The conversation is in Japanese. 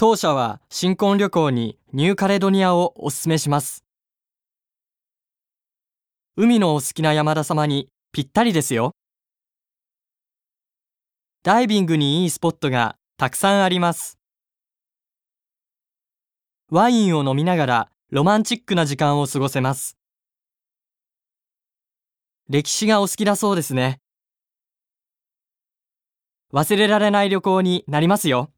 当社は新婚旅行にニューカレドニアをお勧めします。海のお好きな山田様にぴったりですよ。ダイビングにいいスポットがたくさんあります。ワインを飲みながらロマンチックな時間を過ごせます。歴史がお好きだそうですね。忘れられない旅行になりますよ。